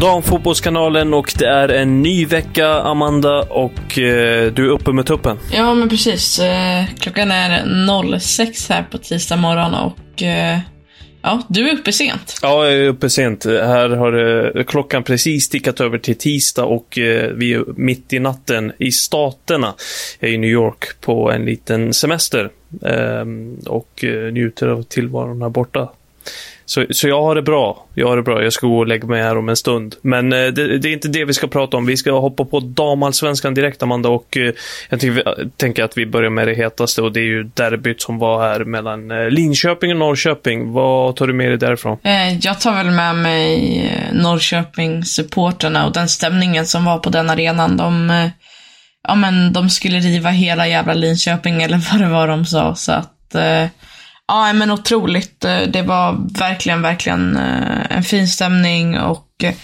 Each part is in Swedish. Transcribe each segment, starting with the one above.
Damfotbollskanalen och det är en ny vecka, Amanda, och eh, du är uppe med tuppen. Ja, men precis. Eh, klockan är 06 här på tisdag morgon och eh, ja, du är uppe sent. Ja, jag är uppe sent. Här har eh, klockan precis tickat över till tisdag och eh, vi är mitt i natten i staterna. Jag är i New York på en liten semester ehm, och eh, njuter av tillvaron här borta. Så, så jag har det bra. Jag har det bra. Jag ska gå och lägga mig här om en stund. Men eh, det, det, är inte det vi ska prata om. Vi ska hoppa på damallsvenskan direkt, Amanda. Och eh, jag tänker, eh, tänker, att vi börjar med det hetaste och det är ju derbyt som var här mellan eh, Linköping och Norrköping. Vad tar du med dig därifrån? Eh, jag tar väl med mig eh, Norrköping-supporterna och den stämningen som var på den arenan. De, eh, ja, men de skulle riva hela jävla Linköping eller vad det var de sa. Så att eh, Ja, men otroligt. Det var verkligen, verkligen eh, en fin stämning och eh,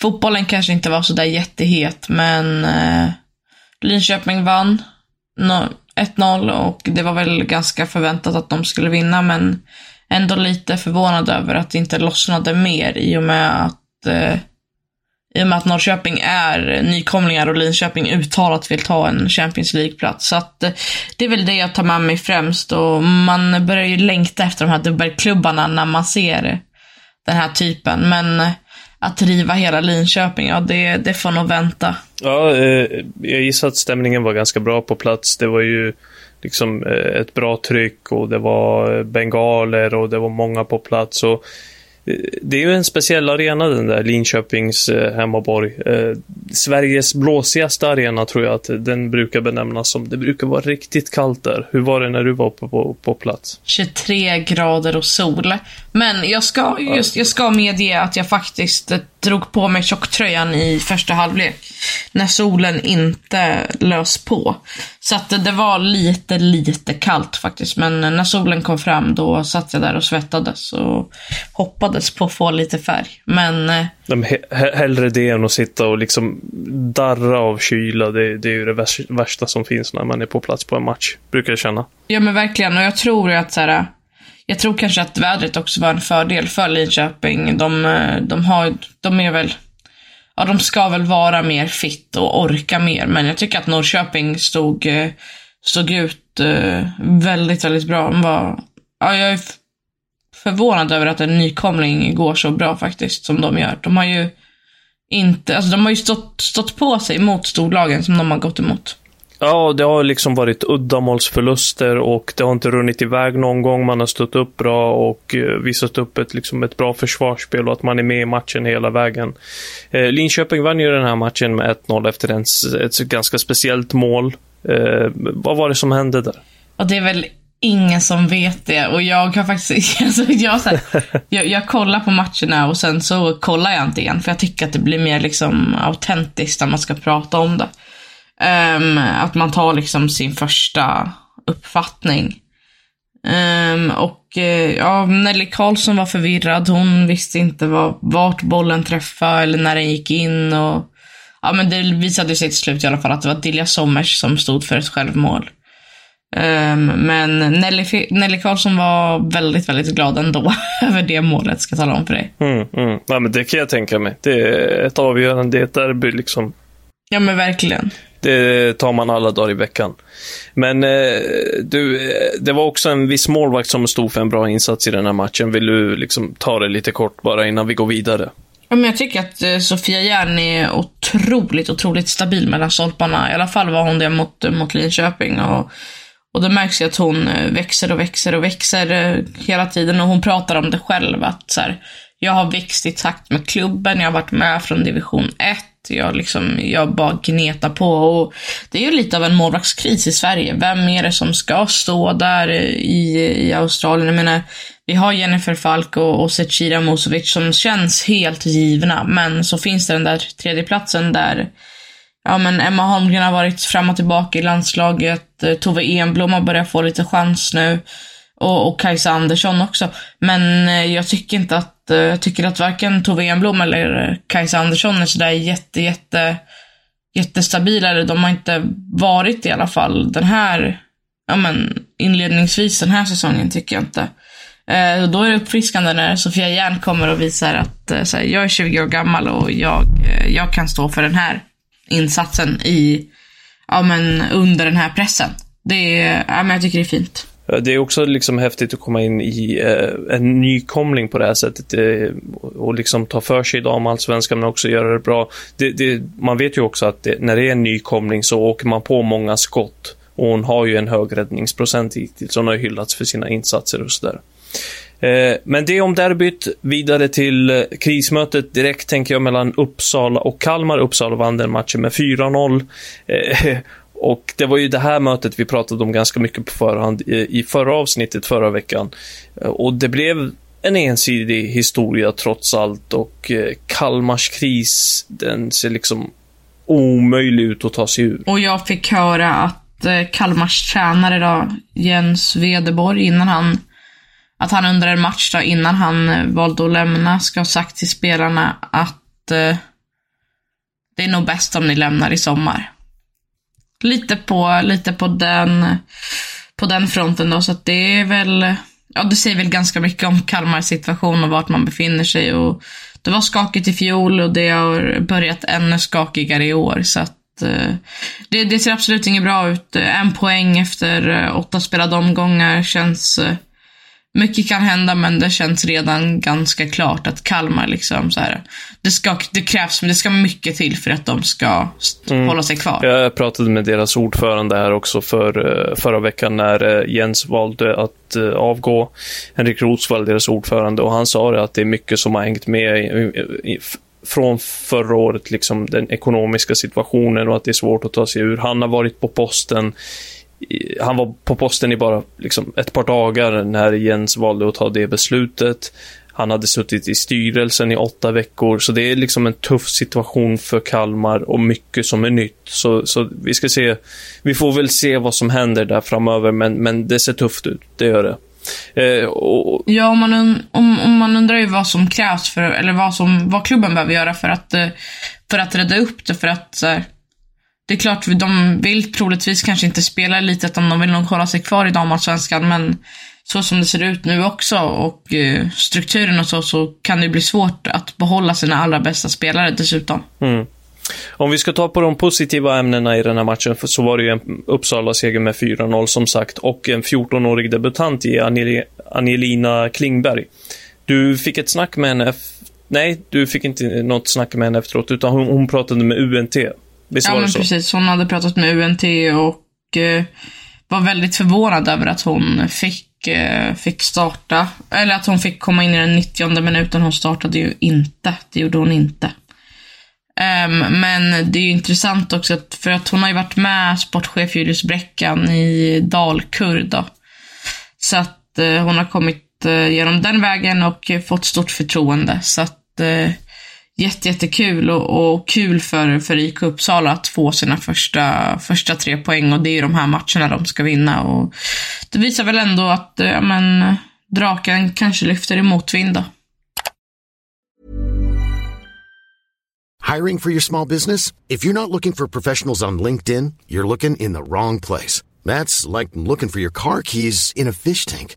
fotbollen kanske inte var sådär jättehet, men eh, Linköping vann 1-0 och det var väl ganska förväntat att de skulle vinna, men ändå lite förvånad över att det inte lossnade mer i och med att i och med att Norrköping är nykomlingar och Linköping uttalat vill ta en Champions League-plats. Så att eh, det är väl det jag tar med mig främst och man börjar ju längta efter de här dubbelklubbarna när man ser den här typen. Men eh, att riva hela Linköping, ja det, det får nog vänta. Ja, eh, jag gissar att stämningen var ganska bra på plats. Det var ju liksom eh, ett bra tryck och det var bengaler och det var många på plats. Och det är ju en speciell arena den där, Linköpings eh, hemmaborg. Eh, Sveriges blåsigaste arena tror jag att den brukar benämnas som. Det brukar vara riktigt kallt där. Hur var det när du var på, på, på plats? 23 grader och sol. Men jag ska, just, jag ska medge att jag faktiskt drog på mig tjocktröjan i första halvlek. När solen inte lös på. Så att det var lite, lite kallt faktiskt. Men när solen kom fram då satt jag där och svettades och hoppades på att få lite färg. Men... Eh, De hellre det än att sitta och liksom darra av kyla. Det, det är ju det värsta som finns när man är på plats på en match. Brukar jag känna. Ja men verkligen. Och jag tror att så här, jag tror kanske att vädret också var en fördel för Linköping. De, eh, de, har, de är väl, ja de ska väl vara mer fit och orka mer. Men jag tycker att Norrköping stod, eh, stod ut eh, väldigt, väldigt bra. Var, ja, jag är förvånad över att en nykomling går så bra faktiskt, som de gör. De har ju inte, alltså de har ju stått, stått på sig mot storlagen som de har gått emot. Ja, det har liksom varit uddamålsförluster och det har inte runnit iväg någon gång. Man har stått upp bra och eh, visat upp ett, liksom ett bra försvarsspel och att man är med i matchen hela vägen. Eh, Linköping vann ju den här matchen med 1-0 efter en, ett ganska speciellt mål. Eh, vad var det som hände där? Och det är väl ingen som vet det och jag har faktiskt, alltså jag, så här, jag, jag kollar på matcherna och sen så kollar jag inte igen för jag tycker att det blir mer liksom autentiskt när man ska prata om det. Um, att man tar liksom sin första uppfattning. Um, och uh, ja, Nelly Karlsson var förvirrad. Hon visste inte var, vart bollen träffade eller när den gick in. Och, ja men det visade sig till slut i alla fall att det var Dilja Sommers som stod för ett självmål. Um, men Nelly, Nelly Karlsson var väldigt, väldigt glad ändå över det målet, ska jag tala om för dig. Mm, mm. Ja, men det kan jag tänka mig. Det är ett avgörande, det är ett derby liksom. Ja, men verkligen. Det tar man alla dagar i veckan. Men eh, du, eh, det var också en viss målvakt som stod för en bra insats i den här matchen. Vill du liksom ta det lite kort bara innan vi går vidare? Ja, men jag tycker att eh, Sofia Järn är otroligt, otroligt stabil mellan stolparna. I alla fall var hon det mot, eh, mot Linköping. Och, och det märks ju att hon växer och växer och växer hela tiden. Och hon pratar om det själv. Att så här, jag har växt i takt med klubben, jag har varit med från division 1. Jag, liksom, jag bara gnetar på. Och det är ju lite av en målvaktskris i Sverige. Vem är det som ska stå där i, i Australien? Jag menar, vi har Jennifer Falk och, och Zecira Musovic som känns helt givna. Men så finns det den där tredjeplatsen där Ja men Emma Holmgren har varit fram och tillbaka i landslaget. Eh, Tove Enblom har börjat få lite chans nu. Och, och Kajsa Andersson också. Men eh, jag tycker inte att, eh, jag tycker att varken Tove Enblom eller eh, Kajsa Andersson är sådär jätte, jätte, jättestabila. Eller de har inte varit i alla fall den här, ja men inledningsvis den här säsongen tycker jag inte. Eh, då är det uppfriskande när Sofia Järn kommer och visar att eh, jag är 20 år gammal och jag, eh, jag kan stå för den här insatsen i, ja men under den här pressen. Det är, ja men jag tycker det är fint. Det är också liksom häftigt att komma in i eh, en nykomling på det här sättet eh, och liksom ta för sig i damallsvenskan men också göra det bra. Det, det, man vet ju också att det, när det är en nykomling så åker man på många skott och hon har ju en hög räddningsprocent hittills. Hon har ju hyllats för sina insatser och sådär. Eh, men det om derbyt. Vidare till eh, krismötet direkt, tänker jag, mellan Uppsala och Kalmar. Uppsala vann den matchen med 4-0. Och det var ju det här mötet vi pratade om ganska mycket på förhand i förra avsnittet förra veckan. Eh, och det blev en ensidig historia trots allt och eh, Kalmars kris, den ser liksom omöjlig ut att ta sig ur. Och jag fick höra att eh, Kalmars tränare då, Jens Wedeborg, innan han att han under en match då, innan han valde att lämna, ska ha sagt till spelarna att eh, det är nog bäst om ni lämnar i sommar. Lite på, lite på den, på den fronten då, så att det är väl, ja det säger väl ganska mycket om Kalmars situation och vart man befinner sig. Och det var skakigt i fjol och det har börjat ännu skakigare i år, så att eh, det, det ser absolut inget bra ut. En poäng efter eh, åtta spelade omgångar känns eh, mycket kan hända men det känns redan ganska klart att Kalmar liksom så här, det, ska, det krävs, men det ska mycket till för att de ska mm. hålla sig kvar. Jag pratade med deras ordförande här också för, eh, förra veckan när eh, Jens valde att eh, avgå. Henrik Rosvall, deras ordförande, och han sa det att det är mycket som har hängt med från förra året, liksom den ekonomiska situationen och att det är svårt att ta sig ur. Han har varit på posten han var på posten i bara liksom, ett par dagar när Jens valde att ta det beslutet. Han hade suttit i styrelsen i åtta veckor, så det är liksom en tuff situation för Kalmar och mycket som är nytt. Så, så vi ska se, vi får väl se vad som händer där framöver, men, men det ser tufft ut, det gör det. Eh, och... Ja, om man, om, om man undrar ju vad som krävs för, eller vad, som, vad klubben behöver göra för att, eh, för att rädda upp det, för att så här, det är klart, de vill troligtvis kanske inte spela elitettan, de vill nog hålla sig kvar i damallsvenskan, men så som det ser ut nu också och eh, strukturen och så, så kan det bli svårt att behålla sina allra bästa spelare dessutom. Mm. Om vi ska ta på de positiva ämnena i den här matchen, så var det ju en Uppsala-seger med 4-0 som sagt, och en 14-årig debutant i Angelina Klingberg. Du fick ett snack med henne, nej, du fick inte något snack med henne efteråt, utan hon, hon pratade med UNT. Visst ja, var det men så? precis. Hon hade pratat med UNT och eh, var väldigt förvånad över att hon fick, eh, fick starta. Eller att hon fick komma in i den 90 minuten. Hon startade ju inte. Det gjorde hon inte. Um, men det är ju intressant också, att, för att hon har ju varit med sportchef Julius Bräckan i Dalkurd då. Så att uh, hon har kommit uh, genom den vägen och fått stort förtroende. Så att uh, jätte, jättekul och, och kul för, för IK Uppsala att få sina första, första tre poäng och det är ju de här matcherna de ska vinna och det visar väl ändå att, eh, ja men, draken kanske lyfter i motvind då. Hiring for your small business? If you're not looking for professionals on LinkedIn, you're looking in the wrong place. That's like looking for your car keys in a fish tank.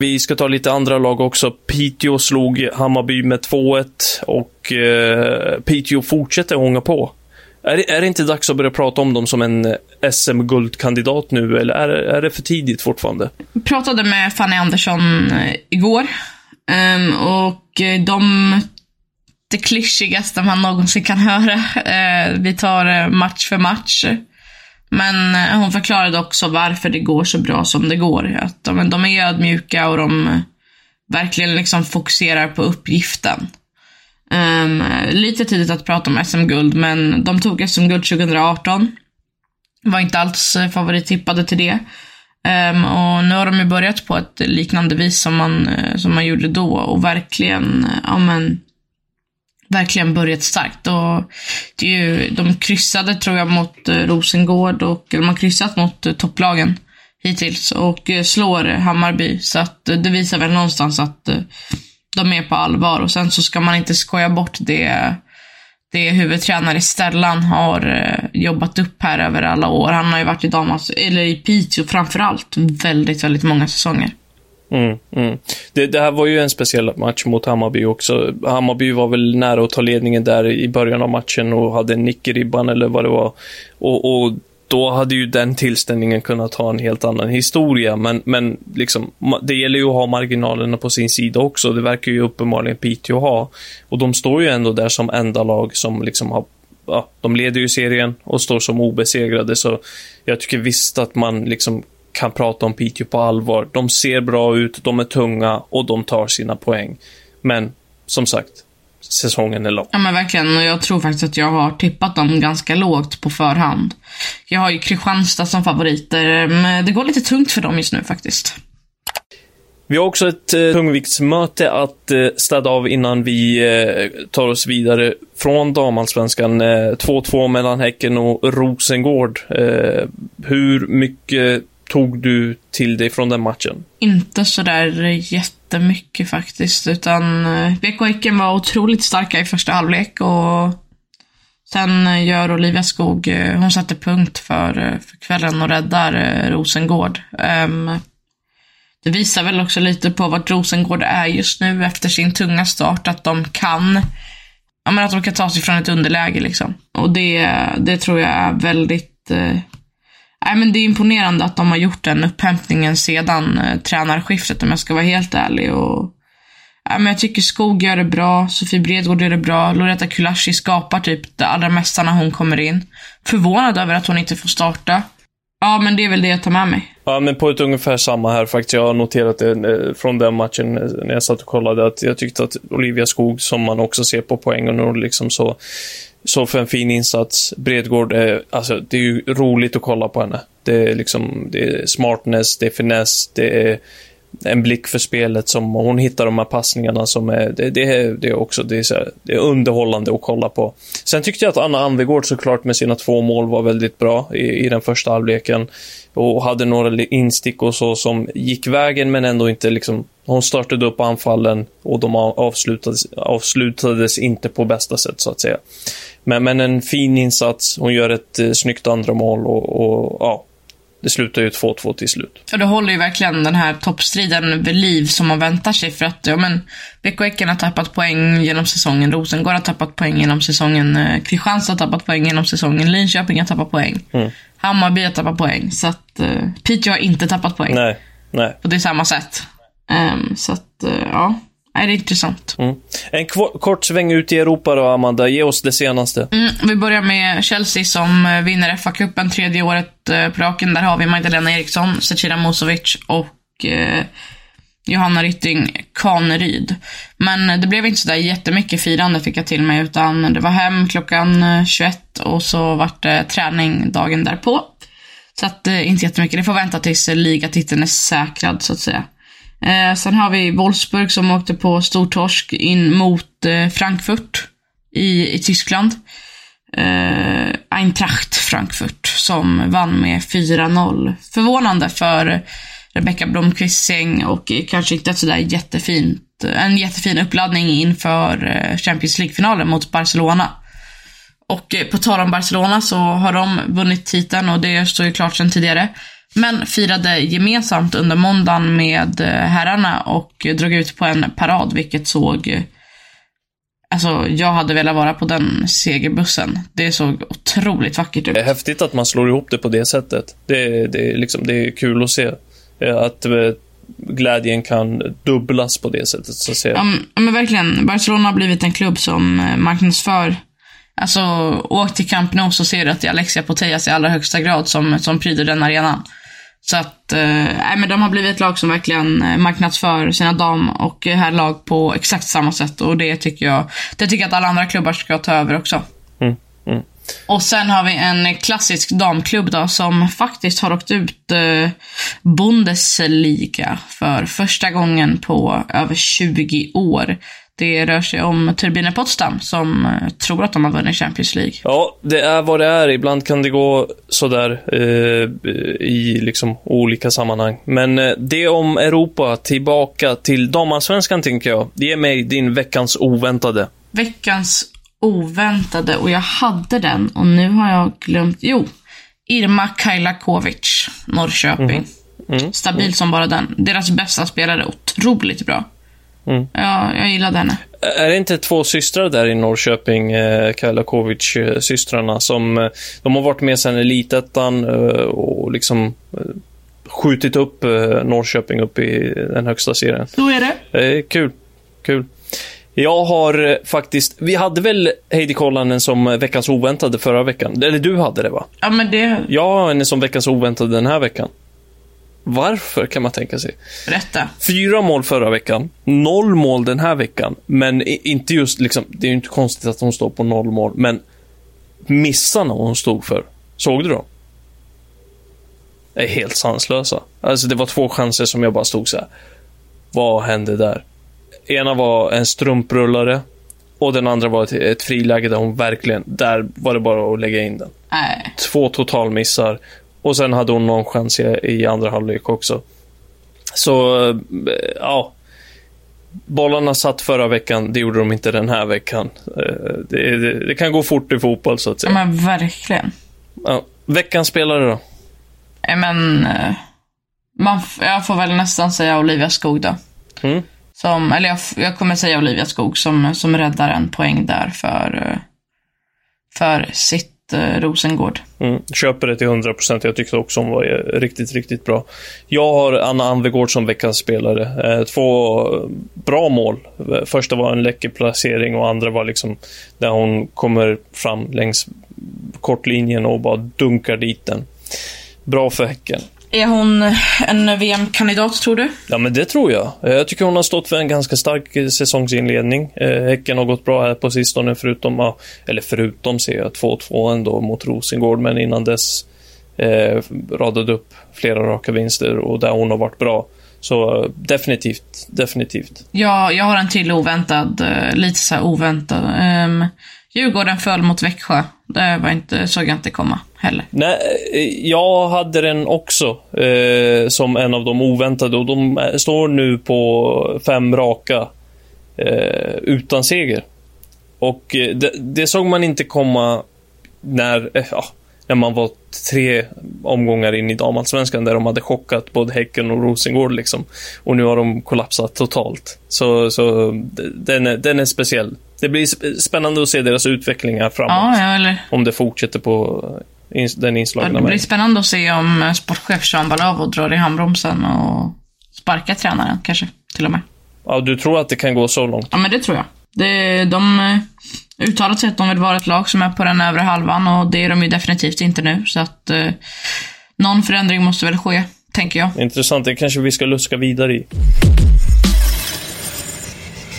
Vi ska ta lite andra lag också. Piteå slog Hammarby med 2-1 och eh, Piteå fortsätter ånga på. Är det, är det inte dags att börja prata om dem som en eh, SM-guldkandidat nu, eller är, är det för tidigt fortfarande? Jag pratade med Fanny Andersson eh, igår. Ehm, och eh, de... Det klyschigaste man någonsin kan höra. Vi tar match för match. Men eh, hon förklarade också varför det går så bra som det går. Att de, de är ödmjuka och de eh, verkligen liksom fokuserar på uppgiften. Um, lite tidigt att prata om SM-guld, men de tog SM-guld 2018. Var inte alls eh, favorittippade till det. Um, och nu har de ju börjat på ett liknande vis som man, som man gjorde då och verkligen, ja men, verkligen börjat starkt. Och det är ju, de kryssade tror jag mot eh, Rosengård och de har kryssat mot eh, topplagen hittills och eh, slår Hammarby. Så att det visar väl någonstans att de är på allvar och sen så ska man inte skoja bort det det huvudtränare Stellan har jobbat upp här över alla år. Han har ju varit i damas, eller i Piteå framförallt, väldigt, väldigt många säsonger. Mm, mm. Det, det här var ju en speciell match mot Hammarby också. Hammarby var väl nära att ta ledningen där i början av matchen och hade en nick i ribban eller vad det var. Och, och då hade ju den tillställningen kunnat ha en helt annan historia, men, men liksom, det gäller ju att ha marginalerna på sin sida också. Det verkar ju uppenbarligen Piteå ha. Och de står ju ändå där som enda lag som liksom har Ja, de leder ju serien och står som obesegrade, så jag tycker visst att man liksom kan prata om Piteå på allvar. De ser bra ut, de är tunga och de tar sina poäng. Men som sagt, säsongen är lång. Ja men verkligen, och jag tror faktiskt att jag har tippat dem ganska lågt på förhand. Jag har ju Kristianstad som favoriter, men det går lite tungt för dem just nu faktiskt. Vi har också ett eh, tungviktsmöte att eh, städa av innan vi eh, tar oss vidare från damallsvenskan. Eh, 2-2 mellan Häcken och Rosengård. Eh, hur mycket tog du till dig från den matchen? Inte sådär jättemycket faktiskt, utan eh, BK Häcken var otroligt starka i första halvlek och sen eh, gör Olivia Skog, eh, hon sätter punkt för, för kvällen och räddar Rosengård. Um, det visar väl också lite på vart Rosengård är just nu efter sin tunga start, att de kan Ja, men att de kan ta sig från ett underläge liksom. Och det, det tror jag är väldigt... Eh, nej, men det är imponerande att de har gjort den upphämtningen sedan eh, tränarskiftet om jag ska vara helt ärlig. Och, nej, men jag tycker Skog gör det bra, Sofie Bredgård gör det bra, Loretta Kulashi skapar typ det allra mesta när hon kommer in. Förvånad över att hon inte får starta. Ja, men det är väl det jag tar med mig. Ja, men på ett ungefär samma här faktiskt. Jag har noterat det eh, från den matchen eh, när jag satt och kollade att jag tyckte att Olivia Skog, som man också ser på poängen och liksom så, så för en fin insats. Bredgård, är, alltså det är ju roligt att kolla på henne. Det är liksom, det är smartness, det är finess, det är en blick för spelet som hon hittar de här passningarna som är, det, det är, det är också, det är, så här, det är underhållande att kolla på. Sen tyckte jag att Anna Anvegård såklart med sina två mål var väldigt bra i, i den första halvleken. Och hade några instick och så som gick vägen men ändå inte liksom, hon startade upp anfallen och de avslutades, avslutades inte på bästa sätt så att säga. Men, men en fin insats, hon gör ett eh, snyggt andra mål och, och ja, det slutar ju 2-2 till slut. För det håller ju verkligen den här toppstriden vid liv som man väntar sig för att, ja men, BK Häcken har tappat poäng genom säsongen, Rosengård har tappat poäng genom säsongen, eh, Kristianstad har tappat poäng genom säsongen, Linköping har tappat poäng. Mm. Hammarby har tappat poäng. Så att uh, Piteå har inte tappat poäng. Nej, nej. På det samma sätt. Um, så att, uh, ja. Nej, det är intressant. Mm. En kort sväng ut i Europa då, Amanda. Ge oss det senaste. Mm, vi börjar med Chelsea som eh, vinner FA-cupen tredje året eh, på raken. Där har vi Magdalena Eriksson, Zecira Musovic och eh, Johanna Rytting Kaneryd. Men det blev inte sådär jättemycket firande fick jag till mig, utan det var hem klockan 21 och så vart det träning dagen därpå. Så att, inte jättemycket. Det får vänta tills ligatiteln är säkrad, så att säga. Eh, sen har vi Wolfsburg som åkte på stortorsk in mot eh, Frankfurt i, i Tyskland. Eh, Eintracht Frankfurt som vann med 4-0. Förvånande för Rebecka Blomqvists säng och kanske inte ett sådär jättefint, en jättefin uppladdning inför eh, Champions League-finalen mot Barcelona. Och eh, på tal om Barcelona så har de vunnit titeln och det står ju klart sedan tidigare. Men firade gemensamt under måndagen med eh, herrarna och drog ut på en parad, vilket såg eh, Alltså, jag hade velat vara på den segerbussen. Det såg otroligt vackert ut. Det är häftigt att man slår ihop det på det sättet. Det, det, liksom, det är kul att se. Eh, att glädjen kan dubblas på det sättet, så att säga. Ja, men verkligen. Barcelona har blivit en klubb som marknadsför Alltså, åk till Camp Nou så ser du att det är Alexia Putellas i allra högsta grad som, som pryder den arenan. Så att, eh, men de har blivit ett lag som verkligen eh, marknadsför sina dam och herrlag på exakt samma sätt. Och det tycker jag, det tycker jag att alla andra klubbar ska ta över också. Mm, mm. Och sen har vi en klassisk damklubb då som faktiskt har åkt ut eh, Bundesliga för första gången på över 20 år. Det rör sig om Turbine Potsdam som eh, tror att de har vunnit Champions League. Ja, det är vad det är. Ibland kan det gå sådär eh, i liksom olika sammanhang. Men eh, det om Europa. Tillbaka till damallsvenskan, tänker jag. Ge mig din veckans oväntade. Veckans oväntade, och jag hade den och nu har jag glömt. Jo, Irma Kajlakovic, Norrköping. Mm. Mm. Stabil mm. som bara den. Deras bästa spelare, otroligt bra. Mm. Ja, jag gillade henne. Är det inte två systrar där i Norrköping, eh, Kajlakovic-systrarna, som eh, de har varit med sedan elitettan eh, och liksom eh, skjutit upp eh, Norrköping upp i den högsta serien. Så är det. Eh, kul. Kul. Jag har eh, faktiskt, vi hade väl Heidi Kollanen som veckans oväntade förra veckan? Eller du hade det va? Ja, men det... Jag har henne som veckans oväntade den här veckan. Varför, kan man tänka sig. Berätta. Fyra mål förra veckan, noll mål den här veckan. Men inte just liksom, det är ju inte konstigt att hon står på noll mål, men missarna hon stod för. Såg du dem? är helt sanslösa. Alltså det var två chanser som jag bara stod så här. Vad hände där? Ena var en strumprullare och den andra var ett, ett friläge där hon verkligen, där var det bara att lägga in den. Nej. Två totalmissar och sen hade hon någon chans i, i andra halvlek också. Så, eh, ja. Bollarna satt förra veckan, det gjorde de inte den här veckan. Eh, det, det, det kan gå fort i fotboll, så att säga. Ja, men verkligen. Ja. Veckans spelare då? Men... Eh, man, jag får väl nästan säga Olivia Skog då. Mm. Som, eller jag, jag kommer säga Olivia Skog som, som räddar en poäng där för, för sitt Eh, Rosengård. Mm, köper det till 100%. Jag tyckte också hon var eh, riktigt, riktigt bra. Jag har Anna Anvegård som veckans spelare. Eh, två eh, bra mål. Första var en läcker placering och andra var liksom där hon kommer fram längs kortlinjen och bara dunkar dit den. Bra för Häcken. Är hon en VM-kandidat, tror du? Ja, men det tror jag. Eh, jag tycker hon har stått för en ganska stark eh, säsongsinledning. Eh, häcken har gått bra här på sistone, förutom, eller förutom ser jag, 2-2 ändå mot Rosengård, men innan dess eh, radade upp flera raka vinster och där hon har varit bra. Så definitivt, definitivt. Ja, jag har en till oväntad, lite så oväntad. Um, Djurgården föll mot Växjö. Det var inte, såg jag inte komma heller. Nej, jag hade den också eh, som en av de oväntade och de står nu på fem raka eh, utan seger. Och eh, det, det, såg man inte komma när, eh, ja, när man var tre omgångar in i damallsvenskan där de hade chockat både Häcken och Rosengård. Liksom. Och nu har de kollapsat totalt. Så, så den, är, den är speciell. Det blir spännande att se deras utvecklingar framåt. Ja, ja, eller... Om det fortsätter på den inslagna det blir vägen. spännande att se om eh, sportchef Jean Balavo drar i handbromsen och sparkar tränaren kanske, till och med. Ja, du tror att det kan gå så långt? Ja, men det tror jag. Det, de eh, uttalat sig att de vill vara ett lag som är på den övre halvan och det är de ju definitivt inte nu. Så att eh, någon förändring måste väl ske, tänker jag. Intressant, det kanske vi ska luska vidare i.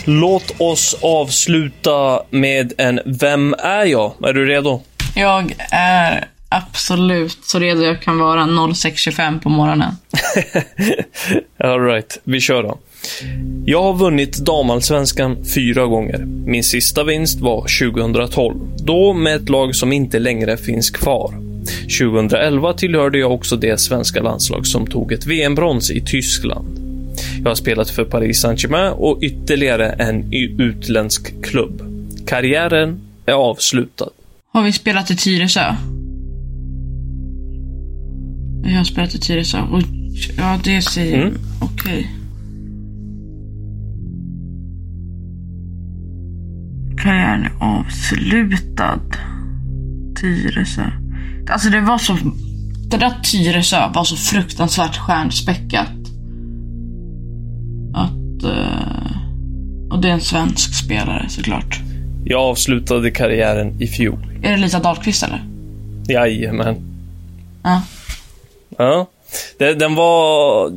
Låt oss avsluta med en Vem är jag? Är du redo? Jag är absolut så redo jag kan vara 06.25 på morgonen. Alright, vi kör då. Jag har vunnit damallsvenskan fyra gånger. Min sista vinst var 2012. Då med ett lag som inte längre finns kvar. 2011 tillhörde jag också det svenska landslag som tog ett VM-brons i Tyskland. Jag har spelat för Paris Saint-Germain och ytterligare en utländsk klubb. Karriären är avslutad. Har vi spelat i Tyresö? Jag har spelat i Tyresö. Och, ja, det säger... Mm. Okej. Karriären är avslutad. Tyresö. Alltså det var så... Det där Tyresö var så fruktansvärt stjärnspäckat. Att... eh, och det är en svensk spelare såklart. Jag avslutade karriären i fjol. Är det Lisa Dahlqvist eller? Jajamän. Ja. Ja. Det, den var...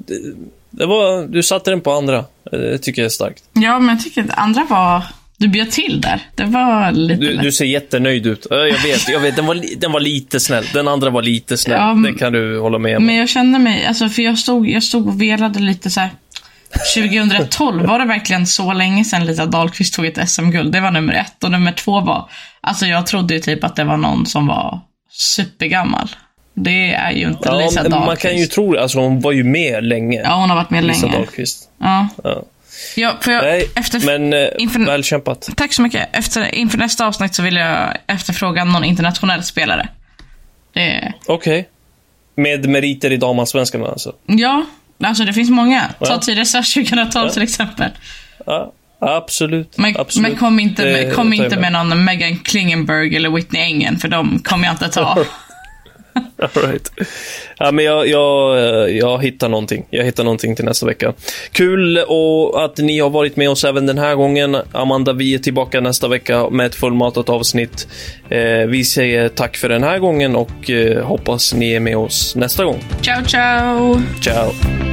Det, var... Du satte den på andra. Det tycker jag är starkt. Ja, men jag tycker att andra var... Du bjöd till där. Det var lite Du, du ser jättenöjd ut. Ja, Jag vet, jag vet. Den var, den var lite snäll. Den andra var lite snäll. Ja, det kan du hålla med om. Men jag kände mig, alltså för jag stod, jag stod och velade lite så här. 2012, var det verkligen så länge sedan Lisa Dahlqvist tog ett SM-guld? Det var nummer ett. Och nummer två var, alltså jag trodde ju typ att det var någon som var supergammal. Det är ju inte Ja, Lisa Dahlqvist. man kan ju tro. Alltså, hon var ju med länge. Ja, hon har varit med Lisa länge. Dahlqvist. Ja. Ja. ja för jag, Nej, efter, men eh, inför- väl kämpat. Tack så mycket. Efter, inför nästa avsnitt så vill jag efterfråga någon internationell spelare. Okej. Med meriter i damallsvenskan alltså. ja, alltså det finns många. Ta Ja. Tyresö 2012 till exempel. Ja, absolut. Men, absolut. men kom inte, Det med, kom inte med någon Megan Klingenberg eller Whitney Engen, för de kommer jag inte ta. All right. Ja, men jag, jag, eh, jag hittar någonting. Jag hittar någonting till nästa vecka. Kul och att ni har varit med oss även den här gången. Amanda, vi är tillbaka nästa vecka med ett fullmatat avsnitt. Eh, vi säger tack för den här gången och eh, hoppas ni är med oss nästa gång. ciao, ciao! Ciao!